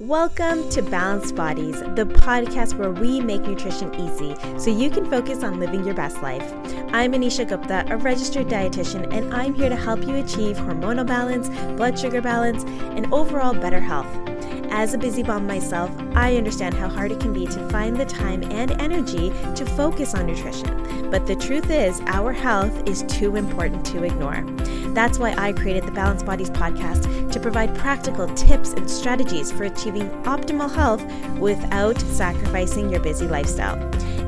Welcome to Balanced Bodies, the podcast where we make nutrition easy so you can focus on living your best life. I'm Anisha Gupta, a registered dietitian, and I'm here to help you achieve hormonal balance, blood sugar balance, and overall better health. As a busy mom myself, I understand how hard it can be to find the time and energy to focus on nutrition. But the truth is, our health is too important to ignore. That's why I created the Balanced Bodies podcast to provide practical tips and strategies for achieving optimal health without sacrificing your busy lifestyle.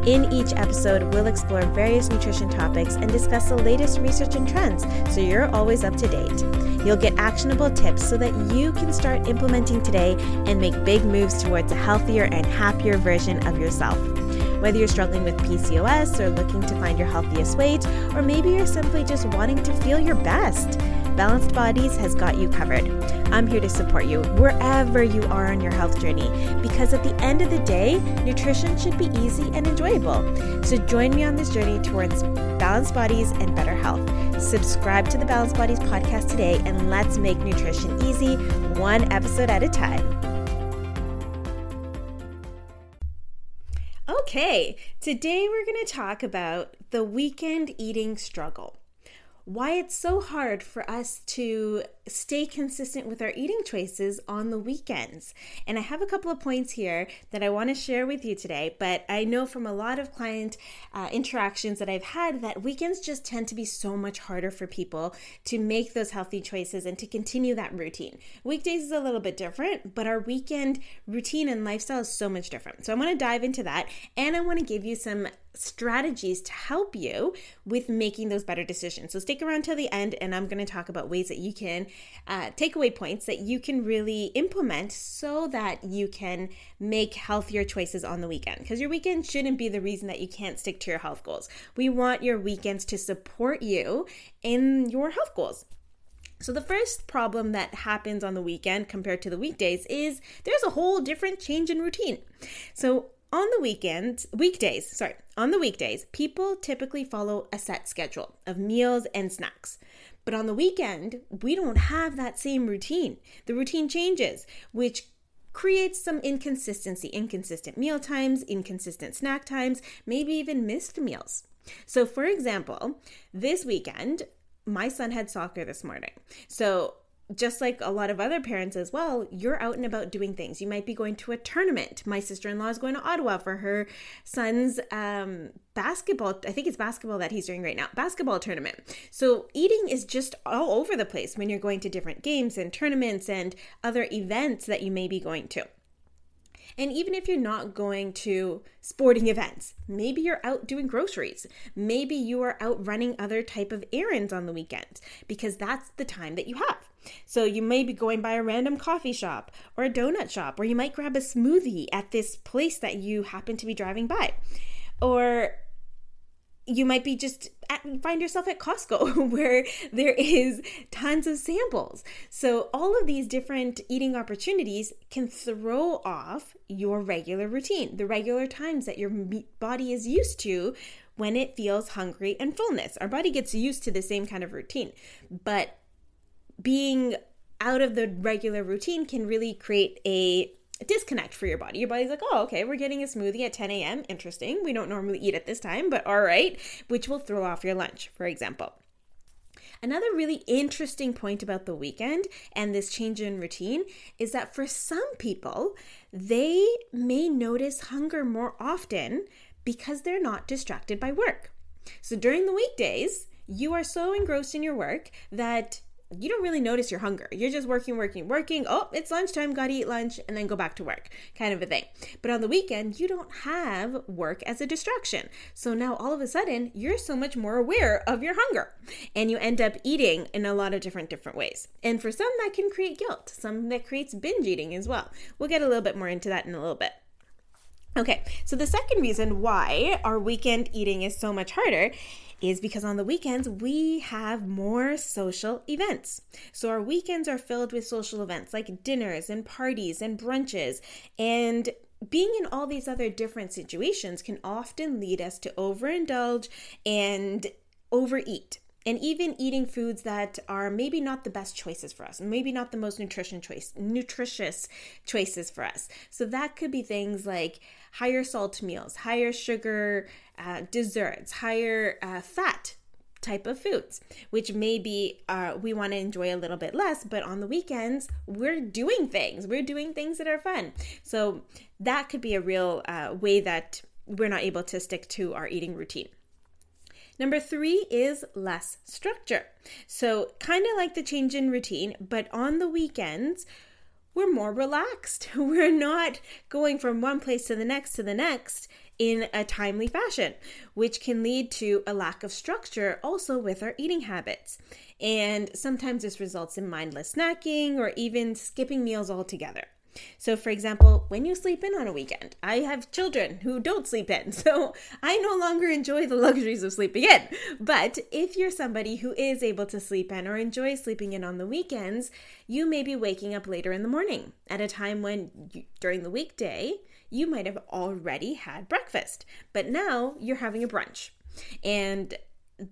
In each episode, we'll explore various nutrition topics and discuss the latest research and trends so you're always up to date. You'll get actionable tips so that you can start implementing today and make big moves towards a healthier and happier version of yourself. Whether you're struggling with PCOS or looking to find your healthiest weight, or maybe you're simply just wanting to feel your best, Balanced Bodies has got you covered. I'm here to support you wherever you are on your health journey because at the end of the day, nutrition should be easy and enjoyable. So join me on this journey towards balanced bodies and better health. Subscribe to the Balanced Bodies podcast today and let's make nutrition easy, one episode at a time. Okay, today we're going to talk about the weekend eating struggle why it's so hard for us to stay consistent with our eating choices on the weekends. And I have a couple of points here that I want to share with you today, but I know from a lot of client uh, interactions that I've had that weekends just tend to be so much harder for people to make those healthy choices and to continue that routine. Weekdays is a little bit different, but our weekend routine and lifestyle is so much different. So I want to dive into that and I want to give you some strategies to help you with making those better decisions. So stick around till the end, and I'm going to talk about ways that you can uh, takeaway points that you can really implement so that you can make healthier choices on the weekend. Because your weekend shouldn't be the reason that you can't stick to your health goals. We want your weekends to support you in your health goals. So, the first problem that happens on the weekend compared to the weekdays is there's a whole different change in routine. So, on the weekends, weekdays, sorry, on the weekdays, people typically follow a set schedule of meals and snacks. But on the weekend, we don't have that same routine. The routine changes, which creates some inconsistency, inconsistent meal times, inconsistent snack times, maybe even missed meals. So, for example, this weekend, my son had soccer this morning. So, just like a lot of other parents as well, you're out and about doing things. You might be going to a tournament. My sister in law is going to Ottawa for her son's um, basketball. I think it's basketball that he's doing right now, basketball tournament. So eating is just all over the place when you're going to different games and tournaments and other events that you may be going to. And even if you're not going to sporting events, maybe you're out doing groceries. Maybe you are out running other type of errands on the weekend because that's the time that you have. So you may be going by a random coffee shop or a donut shop, or you might grab a smoothie at this place that you happen to be driving by. Or you might be just at, find yourself at Costco where there is tons of samples. So all of these different eating opportunities can throw off your regular routine, the regular times that your body is used to when it feels hungry and fullness. Our body gets used to the same kind of routine, but being out of the regular routine can really create a disconnect for your body. Your body's like, oh, okay, we're getting a smoothie at 10 a.m. Interesting. We don't normally eat at this time, but all right, which will throw off your lunch, for example. Another really interesting point about the weekend and this change in routine is that for some people, they may notice hunger more often because they're not distracted by work. So during the weekdays, you are so engrossed in your work that you don't really notice your hunger. You're just working, working, working. Oh, it's lunchtime, gotta eat lunch, and then go back to work, kind of a thing. But on the weekend, you don't have work as a distraction. So now all of a sudden, you're so much more aware of your hunger. And you end up eating in a lot of different, different ways. And for some, that can create guilt, some that creates binge eating as well. We'll get a little bit more into that in a little bit. Okay, so the second reason why our weekend eating is so much harder is because on the weekends we have more social events. So our weekends are filled with social events like dinners and parties and brunches and being in all these other different situations can often lead us to overindulge and overeat. And even eating foods that are maybe not the best choices for us, maybe not the most nutrition choice, nutritious choices for us. So that could be things like higher salt meals, higher sugar uh, desserts, higher uh, fat type of foods, which maybe uh, we want to enjoy a little bit less, but on the weekends, we're doing things. We're doing things that are fun. So that could be a real uh, way that we're not able to stick to our eating routine. Number three is less structure. So, kind of like the change in routine, but on the weekends, we're more relaxed. We're not going from one place to the next to the next in a timely fashion, which can lead to a lack of structure also with our eating habits. And sometimes this results in mindless snacking or even skipping meals altogether. So, for example, when you sleep in on a weekend, I have children who don't sleep in, so I no longer enjoy the luxuries of sleeping in. But if you're somebody who is able to sleep in or enjoys sleeping in on the weekends, you may be waking up later in the morning at a time when you, during the weekday you might have already had breakfast, but now you're having a brunch. And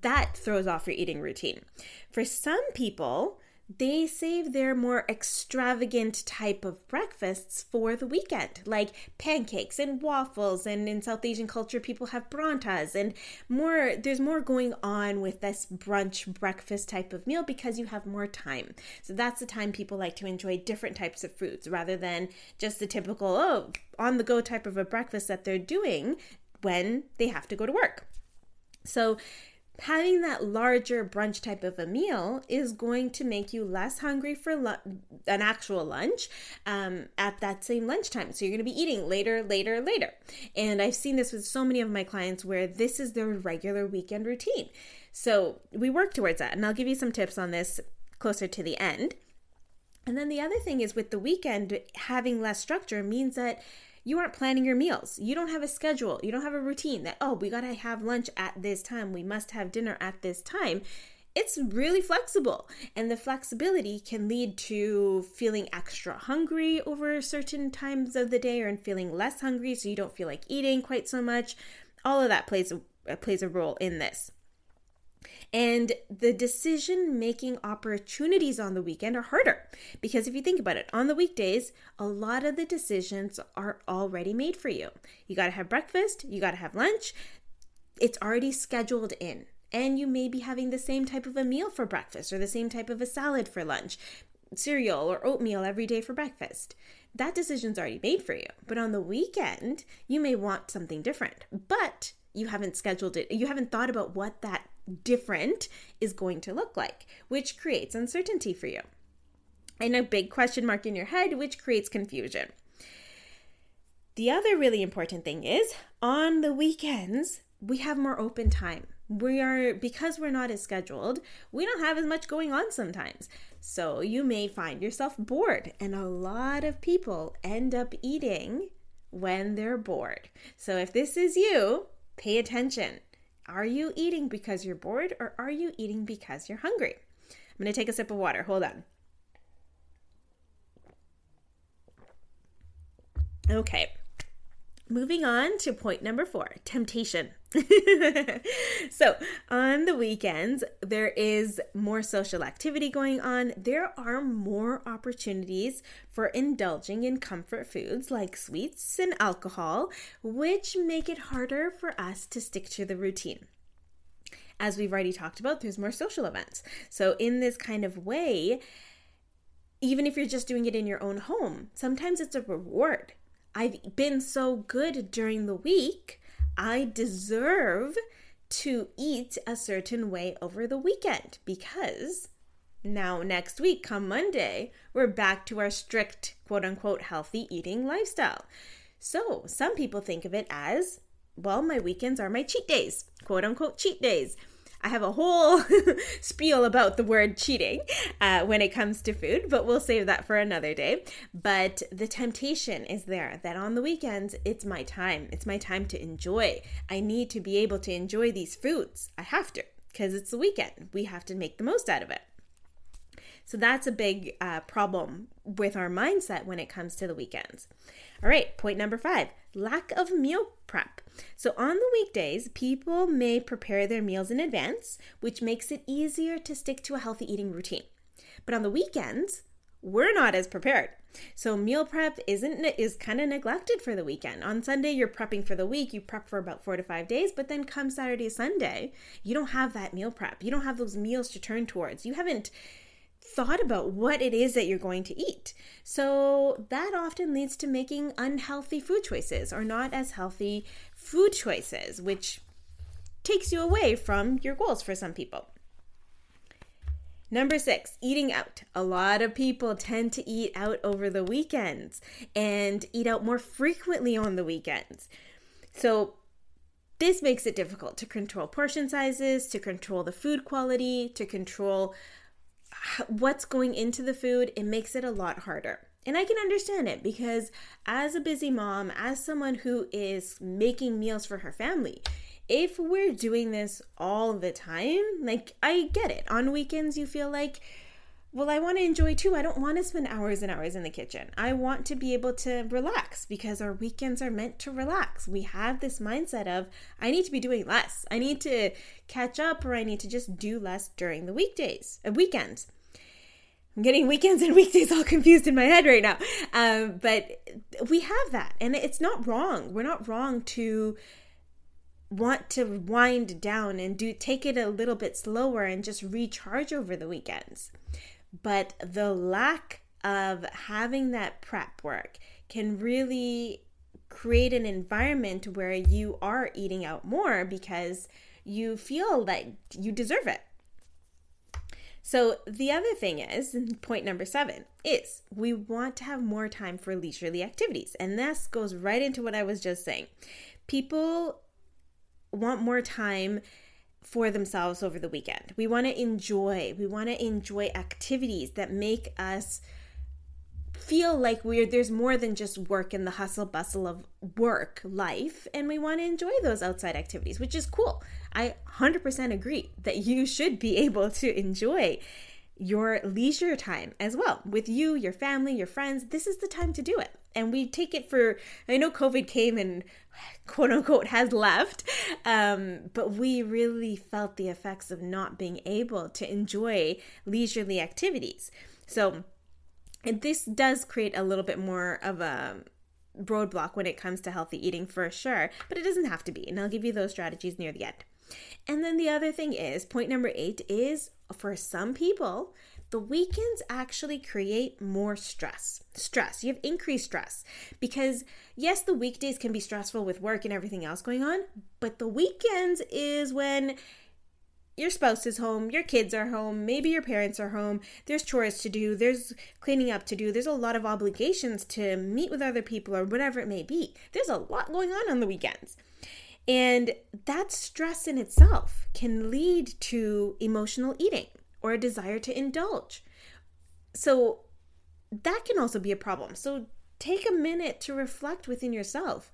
that throws off your eating routine. For some people, they save their more extravagant type of breakfasts for the weekend, like pancakes and waffles. And in South Asian culture, people have paranthas and more. There's more going on with this brunch breakfast type of meal because you have more time. So that's the time people like to enjoy different types of foods rather than just the typical, oh, on the go type of a breakfast that they're doing when they have to go to work. So having that larger brunch type of a meal is going to make you less hungry for lu- an actual lunch um, at that same lunchtime. So you're going to be eating later, later, later. And I've seen this with so many of my clients where this is their regular weekend routine. So we work towards that. And I'll give you some tips on this closer to the end. And then the other thing is with the weekend, having less structure means that you aren't planning your meals. You don't have a schedule. You don't have a routine that, oh, we got to have lunch at this time. We must have dinner at this time. It's really flexible. And the flexibility can lead to feeling extra hungry over certain times of the day or and feeling less hungry so you don't feel like eating quite so much. All of that plays plays a role in this. And the decision making opportunities on the weekend are harder because if you think about it, on the weekdays, a lot of the decisions are already made for you. You got to have breakfast, you got to have lunch, it's already scheduled in. And you may be having the same type of a meal for breakfast or the same type of a salad for lunch, cereal or oatmeal every day for breakfast. That decision's already made for you. But on the weekend, you may want something different. But you haven't scheduled it, you haven't thought about what that different is going to look like, which creates uncertainty for you. And a big question mark in your head, which creates confusion. The other really important thing is on the weekends, we have more open time. We are, because we're not as scheduled, we don't have as much going on sometimes. So you may find yourself bored, and a lot of people end up eating when they're bored. So if this is you, pay attention. Are you eating because you're bored or are you eating because you're hungry? I'm going to take a sip of water. Hold on. Okay. Moving on to point number four temptation. so, on the weekends, there is more social activity going on. There are more opportunities for indulging in comfort foods like sweets and alcohol, which make it harder for us to stick to the routine. As we've already talked about, there's more social events. So, in this kind of way, even if you're just doing it in your own home, sometimes it's a reward I've been so good during the week, I deserve to eat a certain way over the weekend because now next week, come Monday, we're back to our strict quote unquote healthy eating lifestyle. So some people think of it as well, my weekends are my cheat days, quote unquote cheat days. I have a whole spiel about the word cheating uh, when it comes to food, but we'll save that for another day. But the temptation is there that on the weekends, it's my time. It's my time to enjoy. I need to be able to enjoy these foods. I have to because it's the weekend. We have to make the most out of it. So that's a big uh, problem with our mindset when it comes to the weekends. All right, point number five lack of meal prep. So on the weekdays, people may prepare their meals in advance, which makes it easier to stick to a healthy eating routine. But on the weekends, we're not as prepared. So meal prep isn't is kind of neglected for the weekend. On Sunday you're prepping for the week, you prep for about 4 to 5 days, but then come Saturday, Sunday, you don't have that meal prep. You don't have those meals to turn towards. You haven't thought about what it is that you're going to eat. So that often leads to making unhealthy food choices or not as healthy food choices, which takes you away from your goals for some people. Number six, eating out. A lot of people tend to eat out over the weekends and eat out more frequently on the weekends. So, this makes it difficult to control portion sizes, to control the food quality, to control what's going into the food. It makes it a lot harder. And I can understand it because, as a busy mom, as someone who is making meals for her family, if we're doing this all the time, like I get it. On weekends, you feel like, well, I want to enjoy too. I don't want to spend hours and hours in the kitchen. I want to be able to relax because our weekends are meant to relax. We have this mindset of, I need to be doing less. I need to catch up or I need to just do less during the weekdays, uh, weekends. I'm getting weekends and weekdays all confused in my head right now. Um, but we have that, and it's not wrong. We're not wrong to want to wind down and do take it a little bit slower and just recharge over the weekends. But the lack of having that prep work can really create an environment where you are eating out more because you feel like you deserve it. So, the other thing is, point number seven, is we want to have more time for leisurely activities. And this goes right into what I was just saying. People want more time for themselves over the weekend. We want to enjoy. We want to enjoy activities that make us feel like we're there's more than just work and the hustle bustle of work life and we want to enjoy those outside activities which is cool i 100% agree that you should be able to enjoy your leisure time as well with you your family your friends. This is the time to do it. And we take it for i know covid came and quote unquote has left um, but we really felt the effects of not being able to enjoy leisurely activities. So and this does create a little bit more of a roadblock when it comes to healthy eating for sure but it doesn't have to be and i'll give you those strategies near the end. And then the other thing is point number eight is for some people the weekends actually create more stress. Stress. You have increased stress because, yes, the weekdays can be stressful with work and everything else going on, but the weekends is when your spouse is home, your kids are home, maybe your parents are home, there's chores to do, there's cleaning up to do, there's a lot of obligations to meet with other people or whatever it may be. There's a lot going on on the weekends. And that stress in itself can lead to emotional eating or a desire to indulge. So that can also be a problem. So take a minute to reflect within yourself.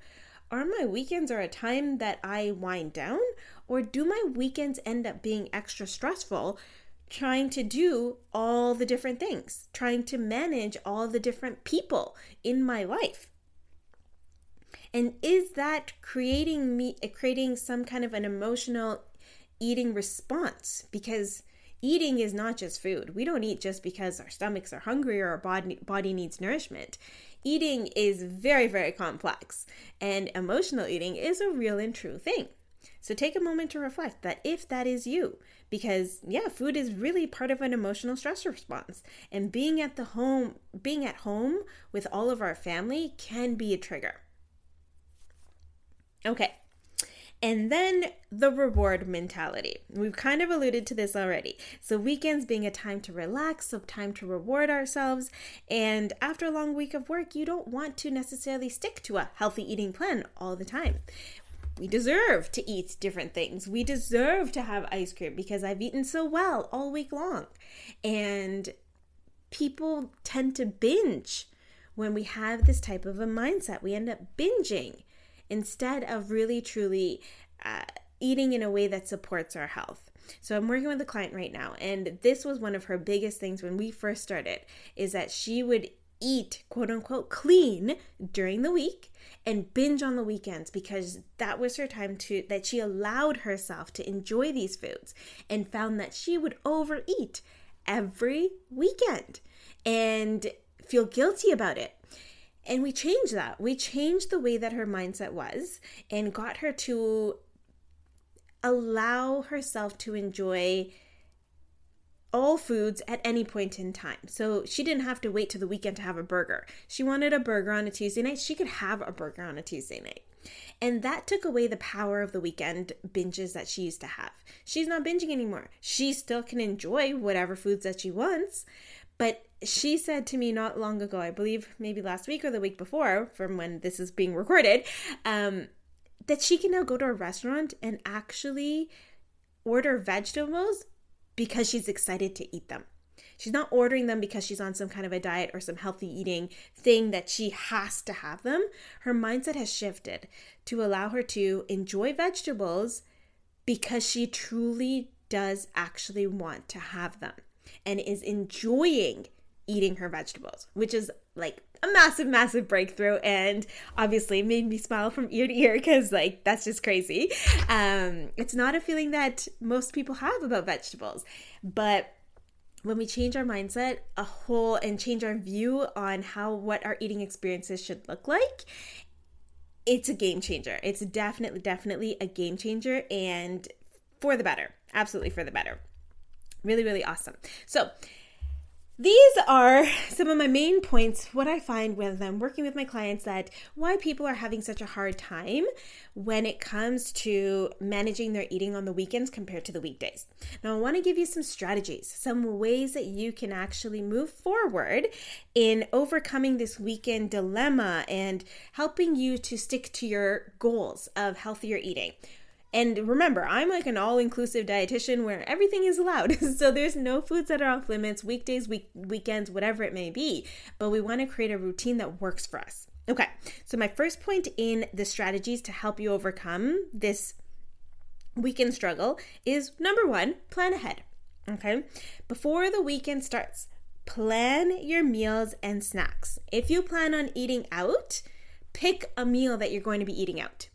Are my weekends are a time that I wind down or do my weekends end up being extra stressful trying to do all the different things, trying to manage all the different people in my life? And is that creating me uh, creating some kind of an emotional eating response because eating is not just food. We don't eat just because our stomachs are hungry or our body, body needs nourishment. Eating is very, very complex, and emotional eating is a real and true thing. So take a moment to reflect that if that is you, because yeah, food is really part of an emotional stress response, and being at the home, being at home with all of our family can be a trigger. Okay, and then the reward mentality. We've kind of alluded to this already. So, weekends being a time to relax, so time to reward ourselves. And after a long week of work, you don't want to necessarily stick to a healthy eating plan all the time. We deserve to eat different things. We deserve to have ice cream because I've eaten so well all week long. And people tend to binge when we have this type of a mindset. We end up binging instead of really truly uh, eating in a way that supports our health. So I'm working with a client right now, and this was one of her biggest things when we first started is that she would eat quote unquote clean during the week and binge on the weekends because that was her time to that she allowed herself to enjoy these foods and found that she would overeat every weekend and feel guilty about it. And we changed that. We changed the way that her mindset was and got her to allow herself to enjoy all foods at any point in time. So she didn't have to wait to the weekend to have a burger. She wanted a burger on a Tuesday night, she could have a burger on a Tuesday night. And that took away the power of the weekend binges that she used to have. She's not binging anymore. She still can enjoy whatever foods that she wants. But she said to me not long ago, I believe maybe last week or the week before, from when this is being recorded, um, that she can now go to a restaurant and actually order vegetables because she's excited to eat them. She's not ordering them because she's on some kind of a diet or some healthy eating thing that she has to have them. Her mindset has shifted to allow her to enjoy vegetables because she truly does actually want to have them and is enjoying eating her vegetables, which is like a massive, massive breakthrough. And obviously made me smile from ear to ear because, like, that's just crazy. Um, it's not a feeling that most people have about vegetables. But when we change our mindset a whole and change our view on how what our eating experiences should look like it's a game changer it's definitely definitely a game changer and for the better absolutely for the better really really awesome so these are some of my main points what i find when i'm working with my clients that why people are having such a hard time when it comes to managing their eating on the weekends compared to the weekdays. Now i want to give you some strategies some ways that you can actually move forward in overcoming this weekend dilemma and helping you to stick to your goals of healthier eating and remember, I'm like an all inclusive dietitian where everything is allowed. so there's no foods that are off limits, weekdays, week, weekends, whatever it may be. But we want to create a routine that works for us. Okay, so my first point in the strategies to help you overcome this weekend struggle is number one, plan ahead. Okay, before the weekend starts, plan your meals and snacks. If you plan on eating out, pick a meal that you're going to be eating out.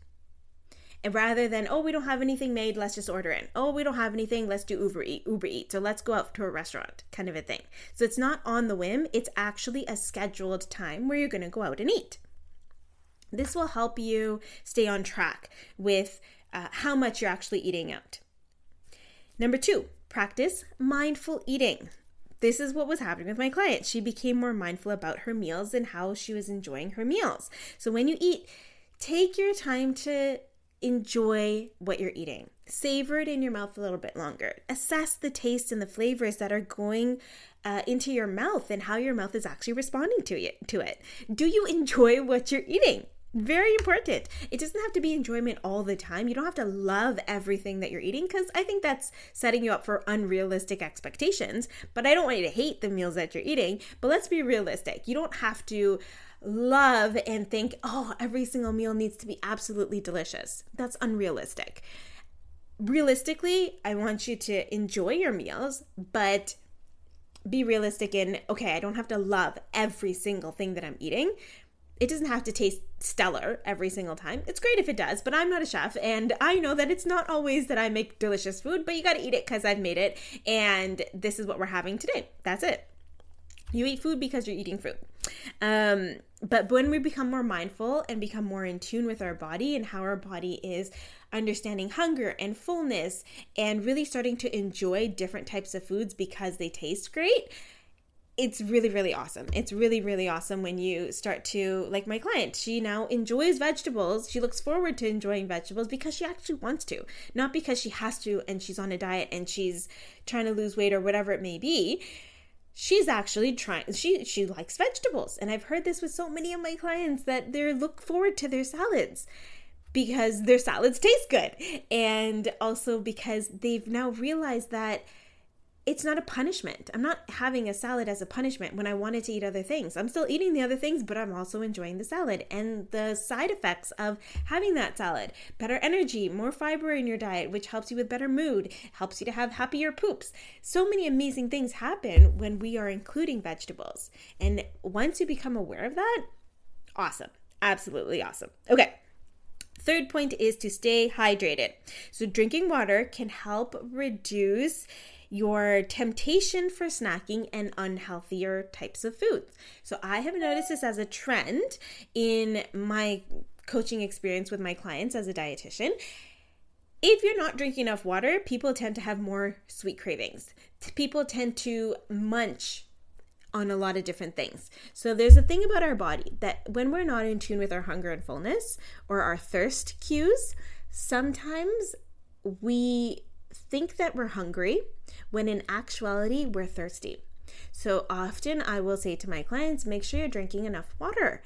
And rather than, oh, we don't have anything made, let's just order in. Oh, we don't have anything, let's do Uber Eat, Uber Eat. So let's go out to a restaurant, kind of a thing. So it's not on the whim, it's actually a scheduled time where you're going to go out and eat. This will help you stay on track with uh, how much you're actually eating out. Number two, practice mindful eating. This is what was happening with my client. She became more mindful about her meals and how she was enjoying her meals. So when you eat, take your time to enjoy what you're eating. Savor it in your mouth a little bit longer. Assess the taste and the flavors that are going uh, into your mouth and how your mouth is actually responding to it. To it. Do you enjoy what you're eating? Very important. It doesn't have to be enjoyment all the time. You don't have to love everything that you're eating because I think that's setting you up for unrealistic expectations. But I don't want you to hate the meals that you're eating. But let's be realistic. You don't have to love and think, oh, every single meal needs to be absolutely delicious. That's unrealistic. Realistically, I want you to enjoy your meals, but be realistic in, okay, I don't have to love every single thing that I'm eating. It doesn't have to taste stellar every single time. It's great if it does, but I'm not a chef and I know that it's not always that I make delicious food, but you got to eat it cuz I've made it and this is what we're having today. That's it. You eat food because you're eating food. Um, but when we become more mindful and become more in tune with our body and how our body is understanding hunger and fullness and really starting to enjoy different types of foods because they taste great, it's really, really awesome. It's really, really awesome when you start to, like my client, she now enjoys vegetables. She looks forward to enjoying vegetables because she actually wants to, not because she has to and she's on a diet and she's trying to lose weight or whatever it may be she's actually trying she she likes vegetables. And i've heard this with so many of my clients that they look forward to their salads because their salads taste good. And also because they've now realized that it's not a punishment. I'm not having a salad as a punishment when I wanted to eat other things. I'm still eating the other things, but I'm also enjoying the salad and the side effects of having that salad. Better energy, more fiber in your diet, which helps you with better mood, helps you to have happier poops. So many amazing things happen when we are including vegetables. And once you become aware of that, awesome. Absolutely awesome. Okay. Third point is to stay hydrated. So, drinking water can help reduce your temptation for snacking and unhealthier types of foods. So I have noticed this as a trend in my coaching experience with my clients as a dietitian. If you're not drinking enough water, people tend to have more sweet cravings. People tend to munch on a lot of different things. So there's a thing about our body that when we're not in tune with our hunger and fullness or our thirst cues, sometimes we think that we're hungry when in actuality we're thirsty. So often I will say to my clients, make sure you're drinking enough water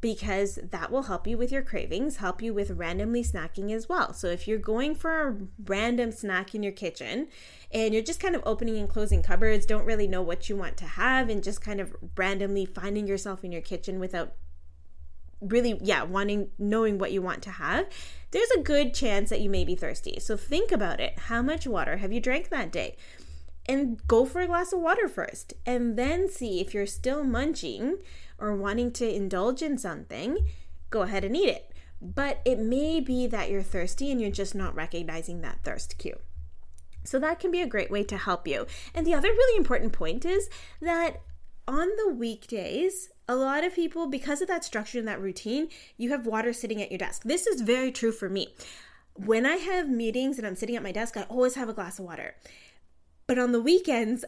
because that will help you with your cravings, help you with randomly snacking as well. So if you're going for a random snack in your kitchen and you're just kind of opening and closing cupboards, don't really know what you want to have and just kind of randomly finding yourself in your kitchen without really yeah wanting knowing what you want to have there's a good chance that you may be thirsty. So think about it. How much water have you drank that day? And go for a glass of water first and then see if you're still munching or wanting to indulge in something go ahead and eat it. But it may be that you're thirsty and you're just not recognizing that thirst cue. So that can be a great way to help you. And the other really important point is that on the weekdays a lot of people, because of that structure and that routine, you have water sitting at your desk. This is very true for me. When I have meetings and I'm sitting at my desk, I always have a glass of water. But on the weekends,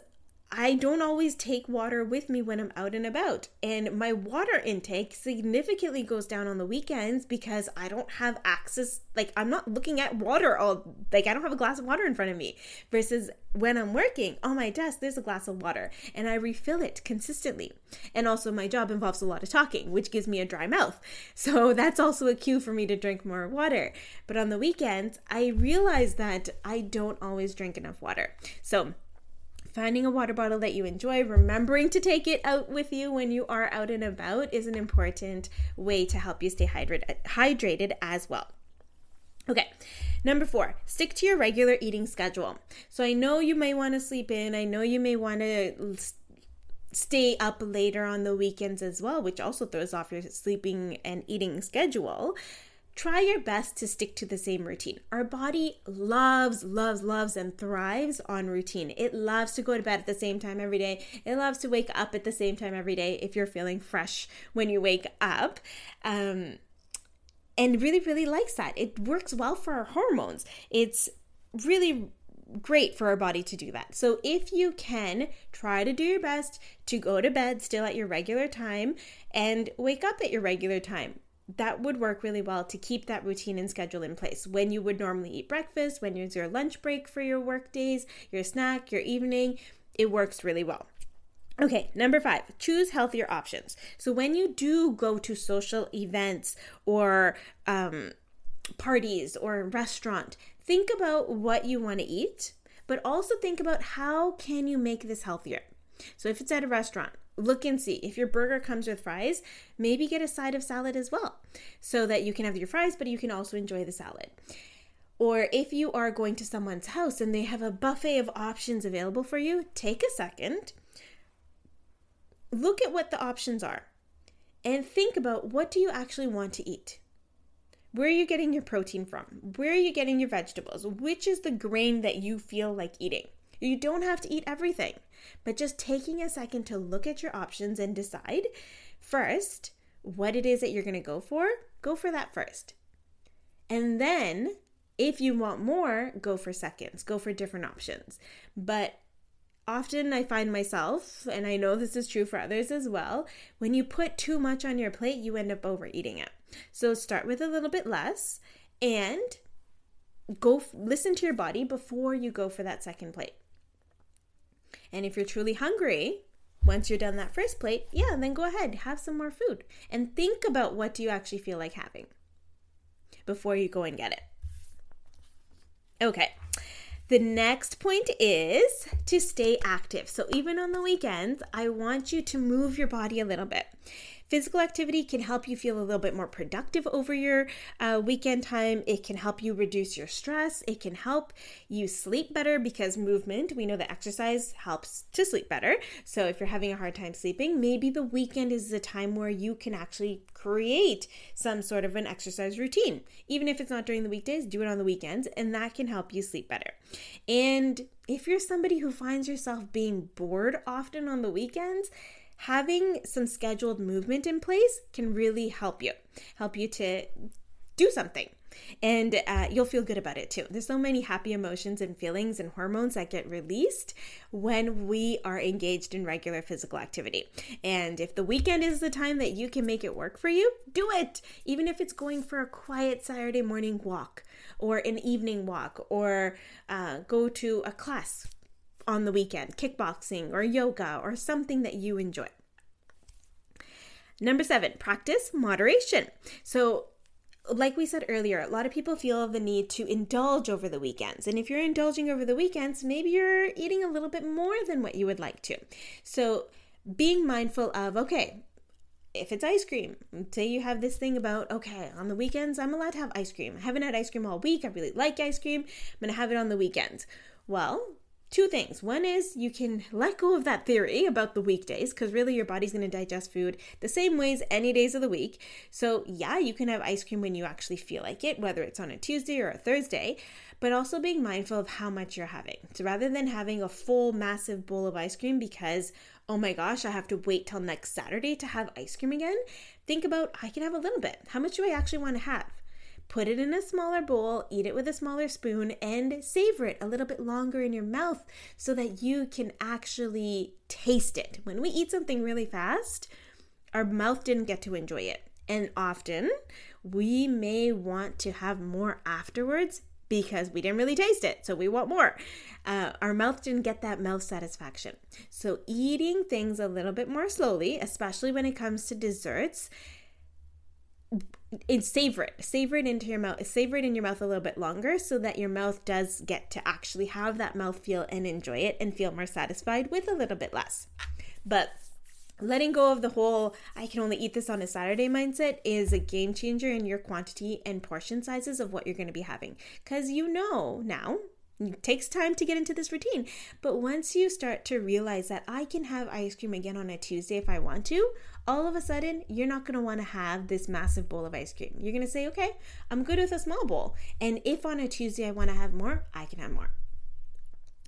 I don't always take water with me when I'm out and about. And my water intake significantly goes down on the weekends because I don't have access. Like, I'm not looking at water all, like, I don't have a glass of water in front of me. Versus when I'm working on my desk, there's a glass of water and I refill it consistently. And also, my job involves a lot of talking, which gives me a dry mouth. So, that's also a cue for me to drink more water. But on the weekends, I realize that I don't always drink enough water. So, finding a water bottle that you enjoy, remembering to take it out with you when you are out and about is an important way to help you stay hydrated, hydrated as well. Okay, number four, stick to your regular eating schedule. So I know you may want to sleep in, I know you may want to stay up later on the weekends as well, which also throws off your sleeping and eating schedule try your best to stick to the same routine. Our body loves, loves, loves, and thrives on routine. It loves to go to bed at the same time every day. It loves to wake up at the same time every day if you're feeling fresh when you wake up. Um, and really, really likes that. It works well for our hormones. It's really great for our body to do that. So if you can, try to do your best to go to bed still at your regular time and wake up at your regular time that would work really well to keep that routine and schedule in place. When you would normally eat breakfast, when it's your lunch break for your work days, your snack, your evening, it works really well. Okay, number five, choose healthier options. So when you do go to social events or um, parties or restaurant, think about what you want to eat, but also think about how can you make this healthier. So if it's at a restaurant, look and see. If your burger comes with fries, maybe get a side of salad as well so that you can have your fries, but you can also enjoy the salad. Or if you are going to someone's house and they have a buffet of options available for you, take a second, look at what the options are, and think about what do you actually want to eat? Where are you getting your protein from? Where are you getting your vegetables? Which is the grain that you feel like eating? You don't have to eat everything, but just taking a second to look at your options and decide first what it is that you're going to go for, go for that first. And then if you want more, go for seconds, go for different options. But often I find myself, and I know this is true for others as well, when you put too much on your plate, you end up overeating it. So start with a little bit less and go listen to your body before you go for that second plate. And if you're truly hungry, once you're done that first plate, yeah, then go ahead, have some more food and think about what do you actually feel like having before you go and get it. Okay. The next point is to stay active. So, even on the weekends, I want you to move your body a little bit. Physical activity can help you feel a little bit more productive over your uh, weekend time. It can help you reduce your stress. It can help you sleep better because movement, we know that exercise helps to sleep better. So if you're having a hard time sleeping, maybe the weekend is the time where you can actually create some sort of an exercise routine. Even if it's not during the weekdays, do it on the weekends, and that can help you sleep better. And if you're somebody who finds yourself being bored often on the weekends, having some scheduled movement in place can really help you, help you to do something. And uh, you'll feel good about it too. There's so many happy emotions and feelings and hormones that get released when we are engaged in regular physical activity. And if the weekend is the time that you can make it work for you, do it. Even if it's going for a quiet Saturday morning walk or an evening walk or uh, go to a class on the weekend, kickboxing or yoga or something that you enjoy. Number seven, practice moderation. So, like we said earlier, a lot of people feel the need to indulge over the weekends. And if you're indulging over the weekends, maybe you're eating a little bit more than what you would like to. So, being mindful of, okay, if it's ice cream, say you have this thing about, okay, on the weekends, I'm allowed to have ice cream. I haven't had ice cream all week. I really like ice cream. I'm going to have it on the weekends. Well, two things. One is you can let go of that theory about the weekdays because really your body's going to digest food the same ways any days of the week. So, yeah, you can have ice cream when you actually feel like it, whether it's on a Tuesday or a Thursday, but also being mindful of how much you're having. So, rather than having a full, massive bowl of ice cream because, oh my gosh, I have to wait till next Saturday to have ice cream again, think about I can have a little bit. How much do I actually want to have? Put it in a smaller bowl, eat it with a smaller spoon, and savor it a little bit longer in your mouth so that you can actually taste it. When we eat something really fast, our mouth didn't get to enjoy it. And often we may want to have more afterwards because we didn't really taste it, so we want more. Uh, our mouth didn't get that mouth satisfaction. So, eating things a little bit more slowly, especially when it comes to desserts, savor it savor it into your mouth savor it in your mouth a little bit longer so that your mouth does get to actually have that mouth feel and enjoy it and feel more satisfied with a little bit less. But letting go of the whole i can only eat this on a saturday mindset is a game changer in your quantity and portion sizes of what you're going to be having. Because you know now it takes time to get into this routine. But once you start to realize that I can have ice cream again on a Tuesday if I want to, all of a sudden you're not going to want to have this massive bowl of ice cream. You're going to say, okay, I'm good with a small bowl. And if on a Tuesday I want to have more, I can have more.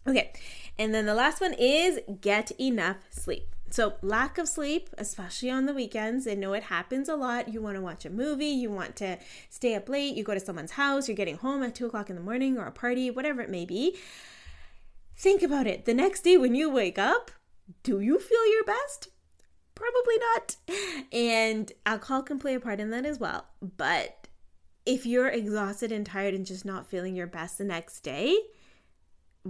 Okay, and then the last one is get enough sleep. So, lack of sleep, especially on the weekends, I know it happens a lot. You want to watch a movie, you want to stay up late, you go to someone's house, you're getting home at two o'clock in the morning or a party, whatever it may be. Think about it. The next day when you wake up, do you feel your best? Probably not. And alcohol can play a part in that as well. But if you're exhausted and tired and just not feeling your best the next day,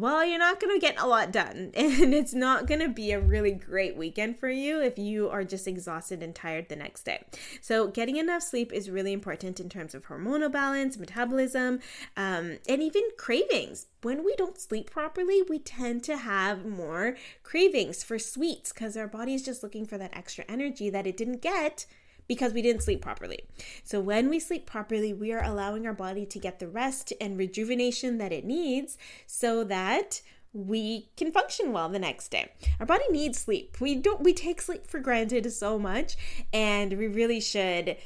well, you're not going to get a lot done. And it's not going to be a really great weekend for you if you are just exhausted and tired the next day. So, getting enough sleep is really important in terms of hormonal balance, metabolism, um, and even cravings. When we don't sleep properly, we tend to have more cravings for sweets because our body is just looking for that extra energy that it didn't get because we didn't sleep properly. So, when we sleep properly, we are allowing our body to get the rest and rejuvenation that it needs so that we can function well the next day. Our body needs sleep. We don't we take sleep for granted so much and we really should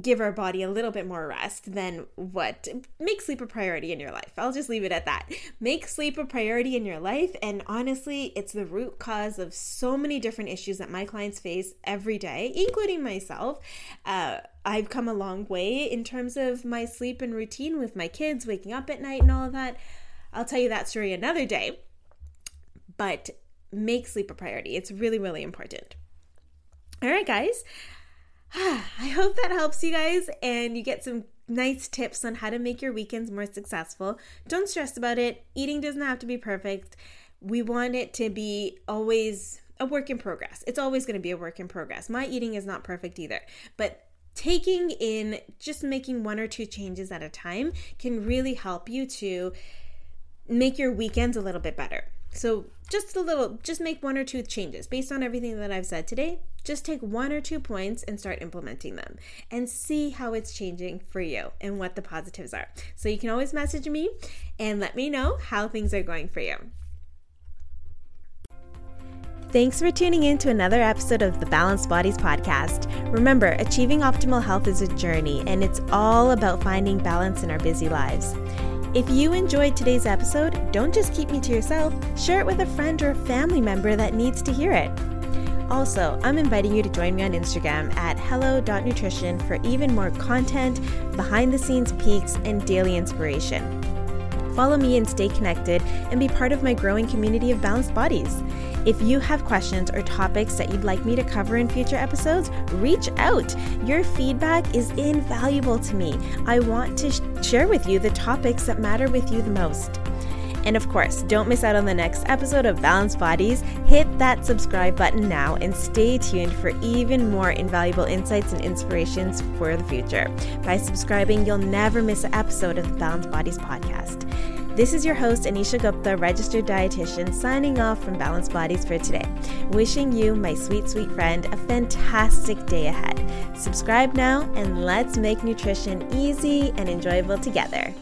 give our body a little bit more rest than what make sleep a priority in your life. I'll just leave it at that. Make sleep a priority in your life and honestly, it's the root cause of so many different issues that my clients face every day, including myself. Uh, I've come a long way in terms of my sleep and routine with my kids waking up at night and all of that. I'll tell you that story another day. But make sleep a priority. It's really really important. All right, guys. I hope that helps you guys and you get some nice tips on how to make your weekends more successful. Don't stress about it. Eating doesn't have to be perfect. We want it to be always a work in progress. It's always going to be a work in progress. My eating is not perfect either, but taking in just making one or two changes at a time can really help you to make your weekends a little bit better. So, just a little, just make one or two changes based on everything that I've said today. Just take one or two points and start implementing them and see how it's changing for you and what the positives are. So, you can always message me and let me know how things are going for you. Thanks for tuning in to another episode of the Balanced Bodies podcast. Remember, achieving optimal health is a journey, and it's all about finding balance in our busy lives. If you enjoyed today's episode, don't just keep me to yourself, share it with a friend or a family member that needs to hear it. Also, I'm inviting you to join me on Instagram at hello.nutrition for even more content, behind the scenes peeks, and daily inspiration. Follow me and stay connected and be part of my growing community of balanced bodies. If you have questions or topics that you'd like me to cover in future episodes, reach out. Your feedback is invaluable to me. I want to sh- share with you the topics that matter with you the most. And of course, don't miss out on the next episode of Balanced Bodies. Hit that subscribe button now and stay tuned for even more invaluable insights and inspirations for the future. By subscribing, you'll never miss an episode of the Balanced Bodies podcast. This is your host, Anisha Gupta, registered dietitian, signing off from Balanced Bodies for today. Wishing you, my sweet, sweet friend, a fantastic day ahead. Subscribe now and let's make nutrition easy and enjoyable together.